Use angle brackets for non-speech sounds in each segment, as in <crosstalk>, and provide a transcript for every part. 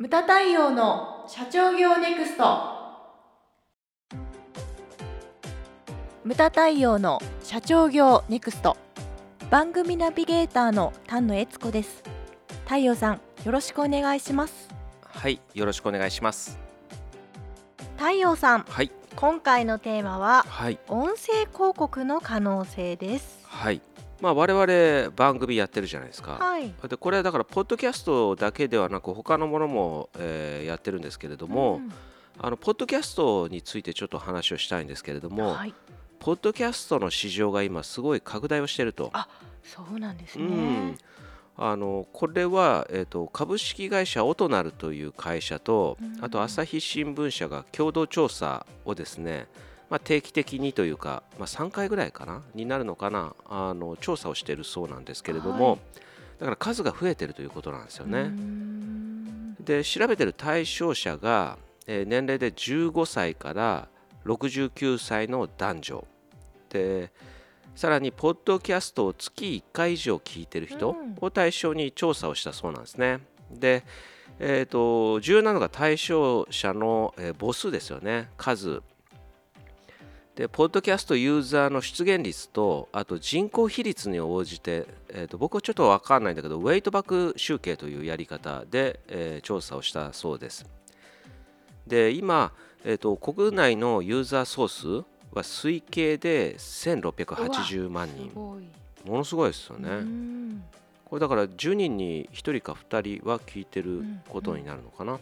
ムタ太陽の社長業ネクスト。ムタ太陽の社長業ネクスト。番組ナビゲーターの丹野悦子です。太陽さんよろしくお願いします。はい、よろしくお願いします。太陽さんはい、今回のテーマははい、音声広告の可能性です。はい。まあ我々番組やってるじゃないですか。はい。でこれはだからポッドキャストだけではなく他のものも、えーやってるんですけれども、んあのポッドキャストについてちょっと話をしたいんですけれども、はい。ポッドキャストの市場が今すごい拡大をしていると。あそうなんですね、うん、あのこれは、えー、と株式会社オトナルという会社と、うん。あと朝日新聞社が共同調査をですね、まあ、定期的にというか、まあ、3回ぐらいかなになるのかなあの調査をしているそうなんですけれども、はいだから数が増えてるということなんですよね。んで調べてる対象者が、えー年齢で15歳から69歳の男女でさらにポッドキャストを月1回以上聞いてる人うんを対象に調査をしたそうなんですね。で、えー、と重要なのが対象者の、えー母数ですよね数。でポッドキャストユーザーの出現率とあと人口比率に応じて、えー、と僕はちょっと分かんないんだけどウェイトバック集計というやり方で、えー調査をしたそうです。で今、えー、と国内のユーザー総数は推計で1680万人ものすごいですようね。んこれだから10人に1人か2人は聞いてることになるのかな。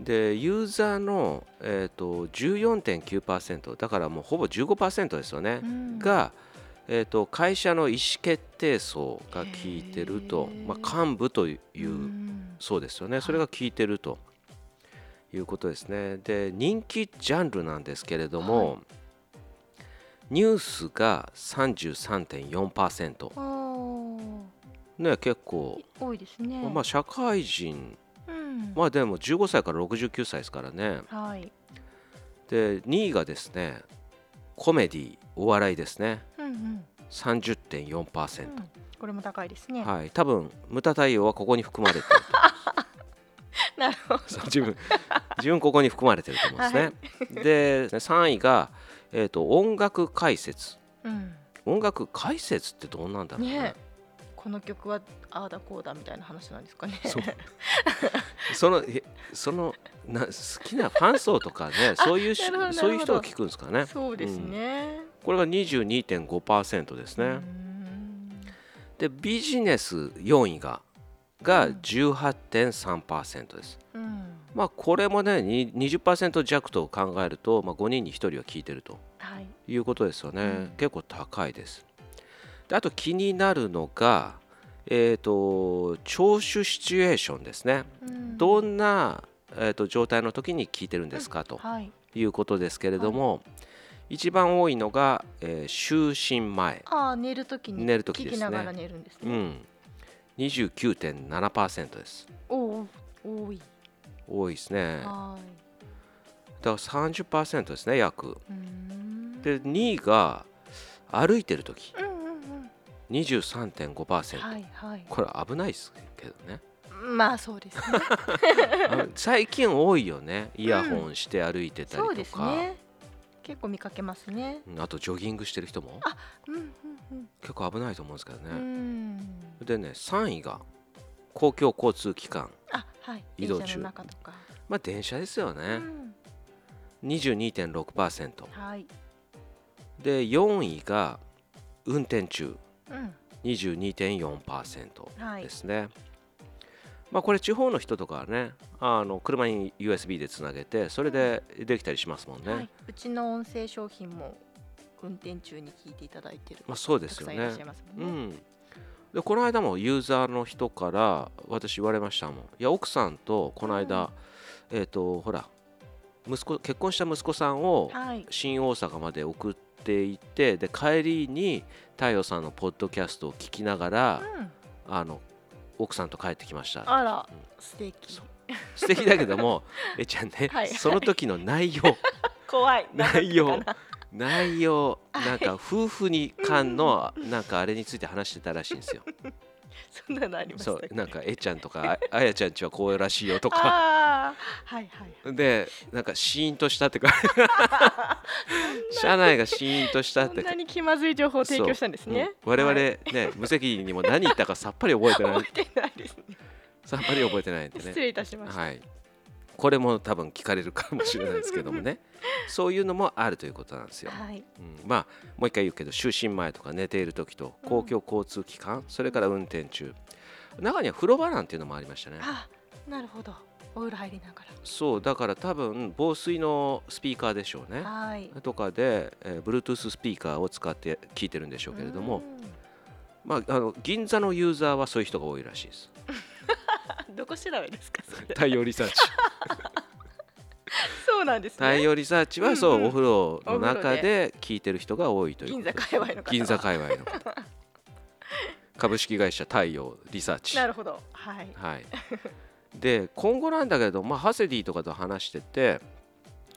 でユーザーの、えー、と14.9%だからもうほぼ15%ですよね、うん。が、えー、と会社の意思決定層が聞いてると。まあ、幹部という、うんそうですよね。それが聞いてると。いうことですね。で人気ジャンルなんですけれども、ニュースが33.4%おーね結構、多いですね。まあ社会人うんまあでも15歳から69歳ですからねはい。で2位がですねコメディお笑いですねうんうん。30.4%、うんこれも高いですね。はい多分ムタ太陽はここに含まれてると <laughs> なるほど。自分自分ここに含まれてると思うんですね、で3位が、えー、と音楽解説うん。音楽解説ってどうなんだろうねねこの曲はああだこうだみたいな話なんですかね。<laughs> そのえそのな好きなファン層とかねそういうそういう人が聞くんですかね。そうですね。これが22.5%ですね、でビジネス4位ががうん。18.3%です、うん。まあこれもねに20%弱と考えると、まあ、5人に1人は聞いてるとはい。いうことですよね、うん。結構高いです。であと気になるのがえっ、と聴取シチュエーションですねうんどんな、えー、と状態の時に聞いてるんですか？とはい。いうことですけれども、一番多いのが、えー就寝前ああ寝るときに寝る時ですねがら寝るんですね。うん、29.7%です。おお多い。多いですね。だかはら30%ですね、約。い。うーん。で、2位が歩いてるとき、うんうんうん。23.5%。はいはい。これ危ないですけどね。まあそうですね。<laughs> 最近多いよね。イヤホンして歩いてたりそうですとか、ね。結構見かけますね。うんあとジョギングしてる人もあうんうんうん。結構危ないと思うんですけどうね。ん。でね、3位が公共交通機関。あはい。移動中。まあ電車ですようね。ん。22.6%。はい。で、4位が運転中。うん。22.4%はいですね。まあこれ地方の人とかはねあの車に USB でつなげてそれでできたりしますもんね。はい。うちの音声商品も運転中に聞いていただいてる。まあそうですよねたくさんいらっしゃいますうもんね。ん、でこの間もユーザーの人から私言われましたもん。いや奥さんとこの間、えっ、とほら息子結婚した息子さんをはい。新大阪まで送っていってで帰りに太陽さんのポッドキャストを聞きながら、うん。あの奥さんと帰ってきました。あら素敵。そう素敵だけども <laughs> えちゃんね、はいその時の内容 <laughs> 怖い。内容内容はいなんか夫婦に間のなんかあれについて話してたらしいんですよ。そんなのありましたそうなんかえちゃんとかああやちゃんちはこうらしいよとか。はいはいでなんかシーンとしたってか。社内がシーンとしたってそんなに気まずい情報を提供したんですね、うん。我々はい。ね、無責任にも何言ったかさっぱり覚えてない。<laughs> 覚えてないですね。さっぱり覚えてないんでね。失礼いたしました、はいこれも多分聞かれるかもしれないですけどもね。<laughs> そういうのもあるということなんですよ、はい。うん、まあもう一回言うけど就寝前とか寝ている時と公共交通機関、それから運転中。中には風呂場なんていうのもありましたね。あなるほど。お風呂入りながそうだから多分防水のスピーカーでしょうね。らはい。とかで、えー、Bluetooth スピーカーを使って聞いてるんでしょうけれども、まあ、あの銀座のユーザーはそういう人が多いらしいです。う <laughs> んどこ調べですか太陽リサーチそうなんですね。太陽リサーチはそう、うん。うんお風呂の中呂で。聞いてる人が多いという銀座界隈の銀座界隈の方。<laughs> 株式会社太陽リサーチ。なるほど。はい。はい、で今後なんだけど、まあ、ハセディとかと話してて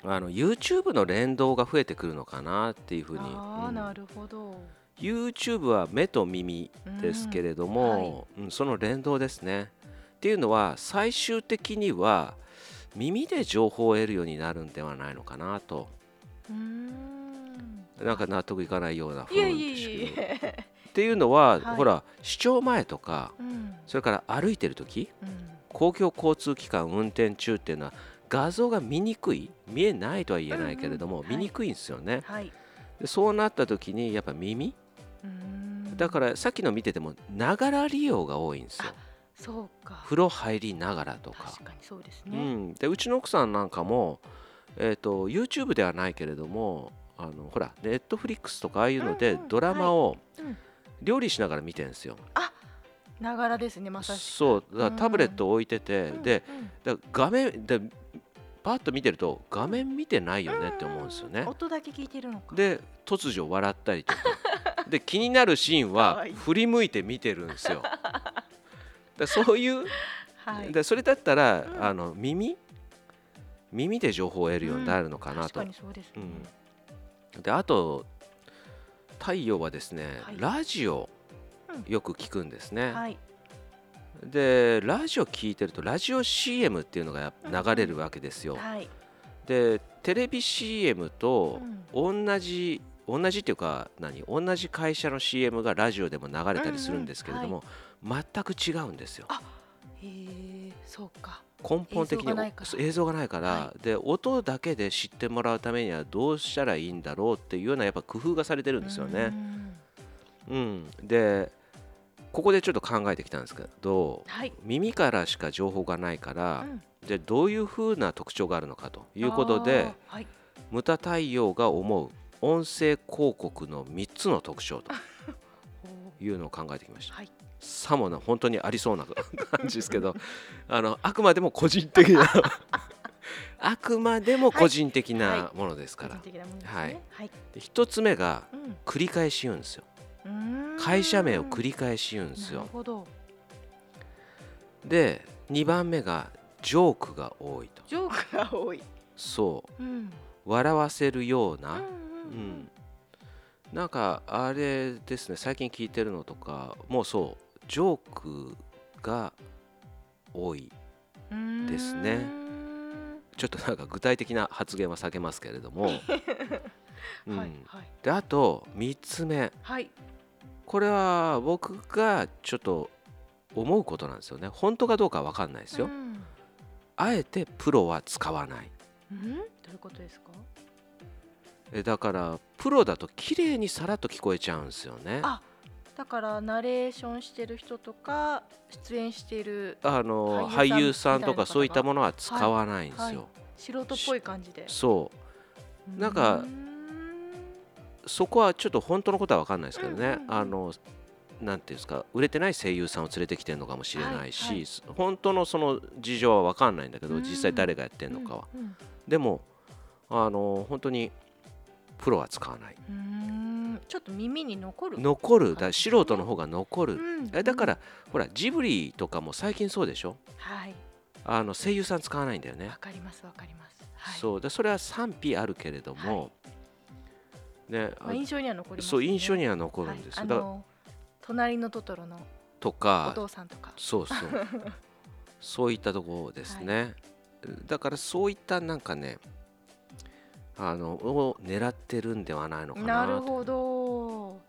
あの YouTube の連動が増えてくるのかなっていうふうに、ああ、うん。なるほど。YouTube は目と耳ですけれども、うんその連動ですね。っていうのは最終的には耳で情報を得るようになるんではないのかなと。なんか納得いかないようなふういえいですけど。えっていうのは、はい。ほら視聴前とかうん。それから歩いてる時うん。公共交通機関運転中っていうのは画像が見にくい見えないとは言えないけれども、うんうん。はい見にくいんですよね、はい。でそうなった時にやっぱ耳？だからさっきの見ててもながら利用が多いんですよそうか。風呂入りながらとか。確かにそうですうね、ん、でうちの奥さんなんかも、えー、と YouTube ではないけれどもあのほらネットフリックスとかああいうのでうんうん。ドラマをうん。料理しながら見てるんですよ、ながらですねまさしく。そう。だからタブレットを置いてて、うんで画面でパッと見てると画面見てないよねって思うんですよね、音だけ聞いてるのか。で突如笑ったりとか。で気になるシーンは振り向いて見てるんですよだそういうはい。でそれだったら、うん。あの耳？耳で情報を得るようになるのかなと、ですね、であと太陽はですね、はい。ラジオうん。よく聞くんですね、はい。でラジオ聞いてるとラジオ CM っていうのが流れるわけですよ、はい。でテレビ CM とうん。同じ、同じっていうか何？同じ会社の CM がラジオでも流れたりするんですけれども、全く違うんですよ。へえそうか。根本的に映像がないから。そう映像がないから、はで音だけで知ってもらうためにはどうしたらいいんだろうっていうようなやっぱ工夫がされてるんですようね。ん。うん、でここでちょっと考えてきたんですけどはい。耳からしか情報がないから、うん。でどういうふうな特徴があるのかということではい。ムタ太陽が思う音声広告の3つの特徴と <laughs> いうのを考えてきました。はいさもな本当にありそうな感じですけど <laughs> あのあくまでも個人的なあくまでも個人的なものですから、はいね。はい。で一つ目がうん。繰り返し言うんですよ。うーん。会社名を繰り返し言うんですよ。ほど。で2番目がジョークが多いと。ジョークが多い。そう。うん。笑わせるような、うんううん。ん、なんかあれですね最近聞いてるのとかもうそうジョークが多いうんですね。ちょっとなんか具体的な発言は避けますけれども、<laughs> うん。はいはい。であと3つ目。はい。これは僕がちょっと思うことなんですよね。本当かどうかは分かんないですよ、うん。あえてプロは使わない。うん？どういうことですか？えだからプロだと綺麗にさらっと聞こえちゃうんですよね。あだからナレーションしてる人とか出演しているあの俳優さんとかそういったものは使わないんですよ、素人っぽい感じで。そう。なんかそこはちょっと本当のことは分かんないですけどね、うんうんうん。あのなんていうんですか売れてない声優さんを連れてきてるのかもしれないし、はいはい。本当のその事情は分かんないんだけど、うん。実際誰がやってるのかは、うんでもあの本当にプロは使わないちょっと耳に残る。残る。だ素人の方が残る、うん。えだからほらジブリとかも最近そうでしょ？はい。あの声優さん使わないんだよね。わかりますわかります。はい。そう。でそれは賛否あるけれども、ねまあ印象には残りますね。そう印象には残るんです。はい。あの隣のトトロのとおか父さんとか。そうそう。<laughs> そういったところですね、だからそういったなんかねあのを狙ってるんではないのかなとなるほど。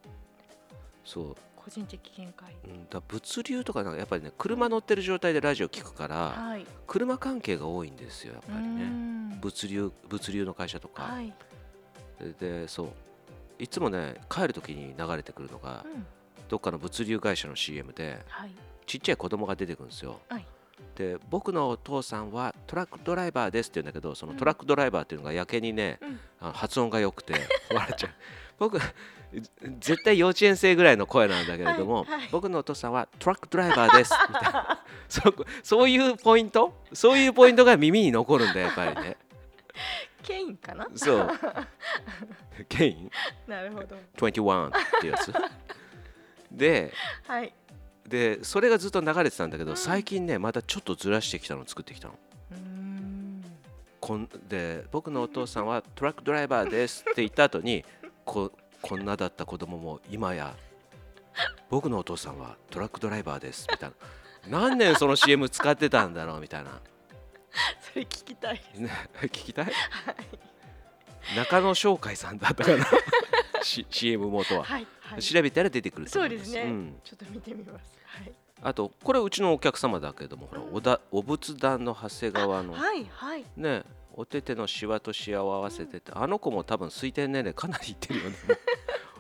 そう。個人的見解。うんだ物流とかなんかやっぱりね車乗ってる状態でラジオ聞くからはい。車関係が多いんですよやっぱりうねん。物流物流の会社とか、はい。でそう。いつもね帰る時に流れてくるのがうん。どっかの物流会社の CM ではい。ちっちゃい子供が出てくるんですよ。はいで僕のお父さんはトラックドライバーですって言うんだけどそのうん。トラックドライバーっていうのがやけにね、うん。あの発音が良くて笑っちゃう。僕絶対幼稚園生ぐらいの声なんだけれども、はいはい。僕のお父さんはトラックドライバーですみたいな。<laughs> そそういうポイント？そういうポイントが耳に残るんだやっぱりね。ケインかな？そう。ケイン？<laughs> なるほど。21ってやつ。ではいでそれがずっと流れてたんだけど、うん。最近ねまたちょっとずらしてきたのを作ってきたの。こんで僕のお父さんはトラックドライバーですって言った後にここんなだった子供も今や僕のお父さんはトラックドライバーですみたいな。何年その CM 使ってたんだろうみたいな、それ聞きたい。聞きたい？はい。中野翔海さんだったかな、<laughs> CM 元は、はいはい。調べたら出てくると思いまそうですね、ん。ちょっと見てみますはい。あとこれうちのお客様だけどもほらうん。おだお仏壇の長谷川のはいはい。ねお手手のシワとシワを合わせてて、あの子も多分推定年齢 <laughs> かなりいってるよね。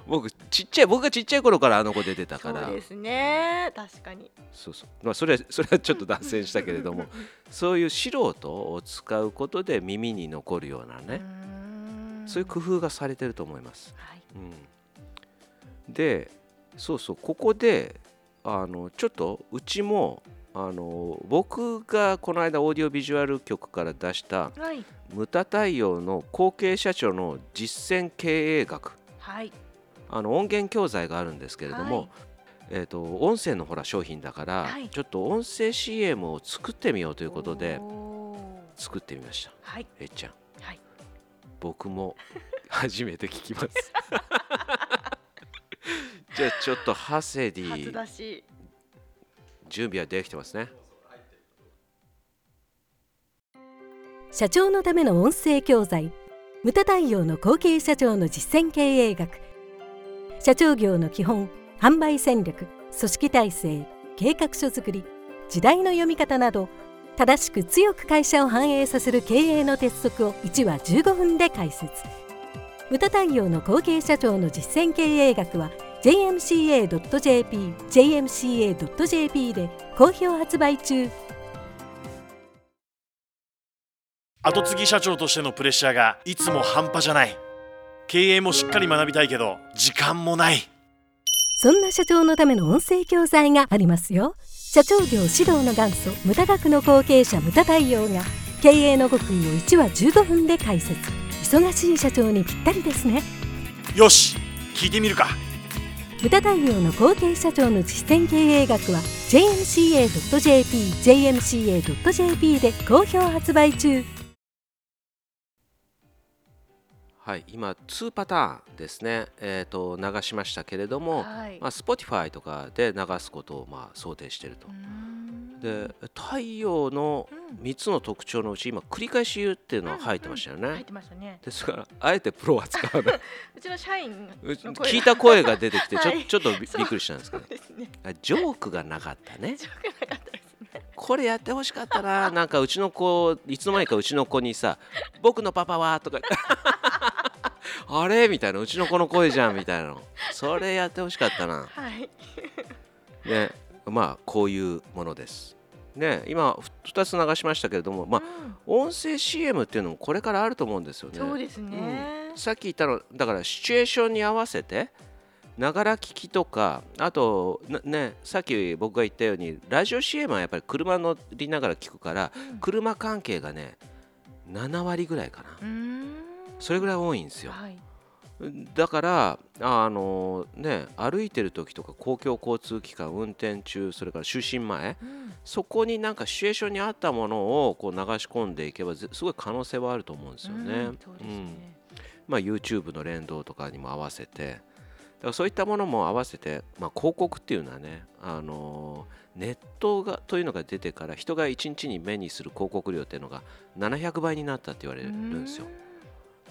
僕ちっちゃい僕がちっちゃい頃からあの子出てたから。そうですね。確かに。そうそう。まあそれはそれはちょっと脱線したけれども <laughs> そういう素人を使うことで耳に残るようなね、ねそういう工夫がされてると思います、はい。うん、でそうそうここであのちょっとうちもあの僕がこの間オーディオビジュアル局から出したはい。ムタ太陽の後継社長の実践経営学。はい。あの音源教材があるんですけれども、はい。えー、と音声のほら商品だから、はい。ちょっと音声 CM を作ってみようということで作ってみました。はい。えっちゃん。はい。僕も初めて聞きます <laughs> じゃあちょっとハセデ初ィ出し準備はできてますね。社長のための音声教材ムタ太陽の後継社長の実践経営学。社長業の基本販売戦略組織体制計画書作り時代の読み方など正しく強く会社を繁栄させる経営の鉄則を1話15分で解説。ムタ太陽の後継社長の実践経営学は jmca.jp jmca.jp で好評発売中。後継ぎ社長としてのプレッシャーがいつも半端じゃない。経営もしっかり学びたいけど時間もない。そんな社長のための音声教材がありますよ。社長業指導の元祖無駄学の後継者無駄太陽が経営の極意を1話15分で解説。忙しい社長にぴったりですね。よし聞いてみるか無駄太陽の後継社長の実践経営学は jmca.jp jmca.jp で好評発売中。はい今2パターンですね。えっ、と流しましたけれども、はい。まあ、Spotify とかで流すことをまあ想定していると。で太陽のうん。3つの特徴のうち今繰り返し言うっていうのは入ってましたよね、入ってましたね。ですからあえてプロは使わない。<laughs> うちの社員聞いた声が出てきてちょ, <laughs> はい。ちょっとびっくりしたんですけど。ね。あジョークがなかったね。<laughs> 強くなかったですね。これやってほしかったな。なんかうちの子いつの間にかうちの子にさ「僕のパパは?」とかあれ？みたいな。うちの子の声じゃんみたいなの。<laughs> それやってほしかったな。はい。ね。まあこういうものです。ね。今2つ流しましたけれどもまあうん。音声 CM っていうのもこれからあると思うんですよね。そうですね。さっき言ったのだからシチュエーションに合わせてながら聞きとかあとなねさっき僕が言ったようにラジオ CM はやっぱり車乗りながら聞くからうん。車関係がね7割ぐらいかな。うーんそれぐらい多いんですよ。はい。だからあのね歩いてる時とか公共交通機関運転中それから就寝前うん。そこになんかシチュエーションに合ったものをこう流し込んでいけばぜすごい可能性はあると思うんですよね。うんまあ、YouTube の連動とかにも合わせてからそういったものも合わせて、まあ、広告っていうのはね、あのネットがというのが出てから人が1日に目にする広告量っていうのが700倍になったって言われるんですよ。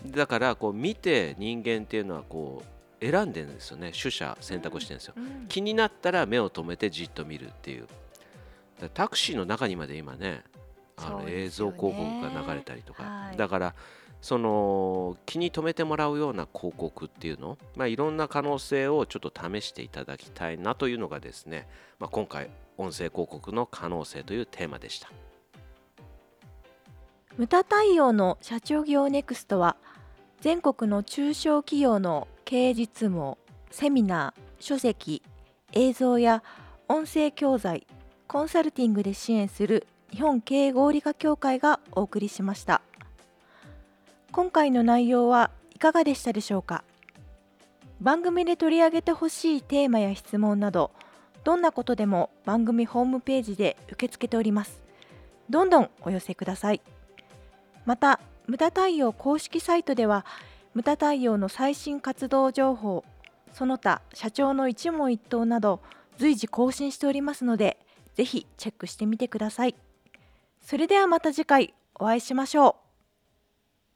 だからこう見て人間っていうのはこう選んでるんですよね。取捨選択してるんですよ。うん。気になったら目を留めてじっと見るっていう。タクシーの中にまで今ねあの映像広告が流れたりとか、はい。だからその気に留めてもらうような広告っていうの、まあ、いろんな可能性をちょっと試していただきたいなというのがですね、まあ、今回音声広告の可能性というテーマでした。無駄対応の社長業ネクストは全国の中小企業の経営実務セミナー、書籍、映像や音声教材、コンサルティングで支援する日本経営合理化協会がお送りしました。今回の内容はいかがでしたでしょうか？番組で取り上げてほしいテーマや質問などどんなことでも番組ホームページで受け付けております。どんどんお寄せください。また無駄太陽公式サイトでは無駄太陽の最新活動情報その他社長の一問一答など随時更新しておりますのでぜひチェックしてみてください。それではまた次回お会いしましょう。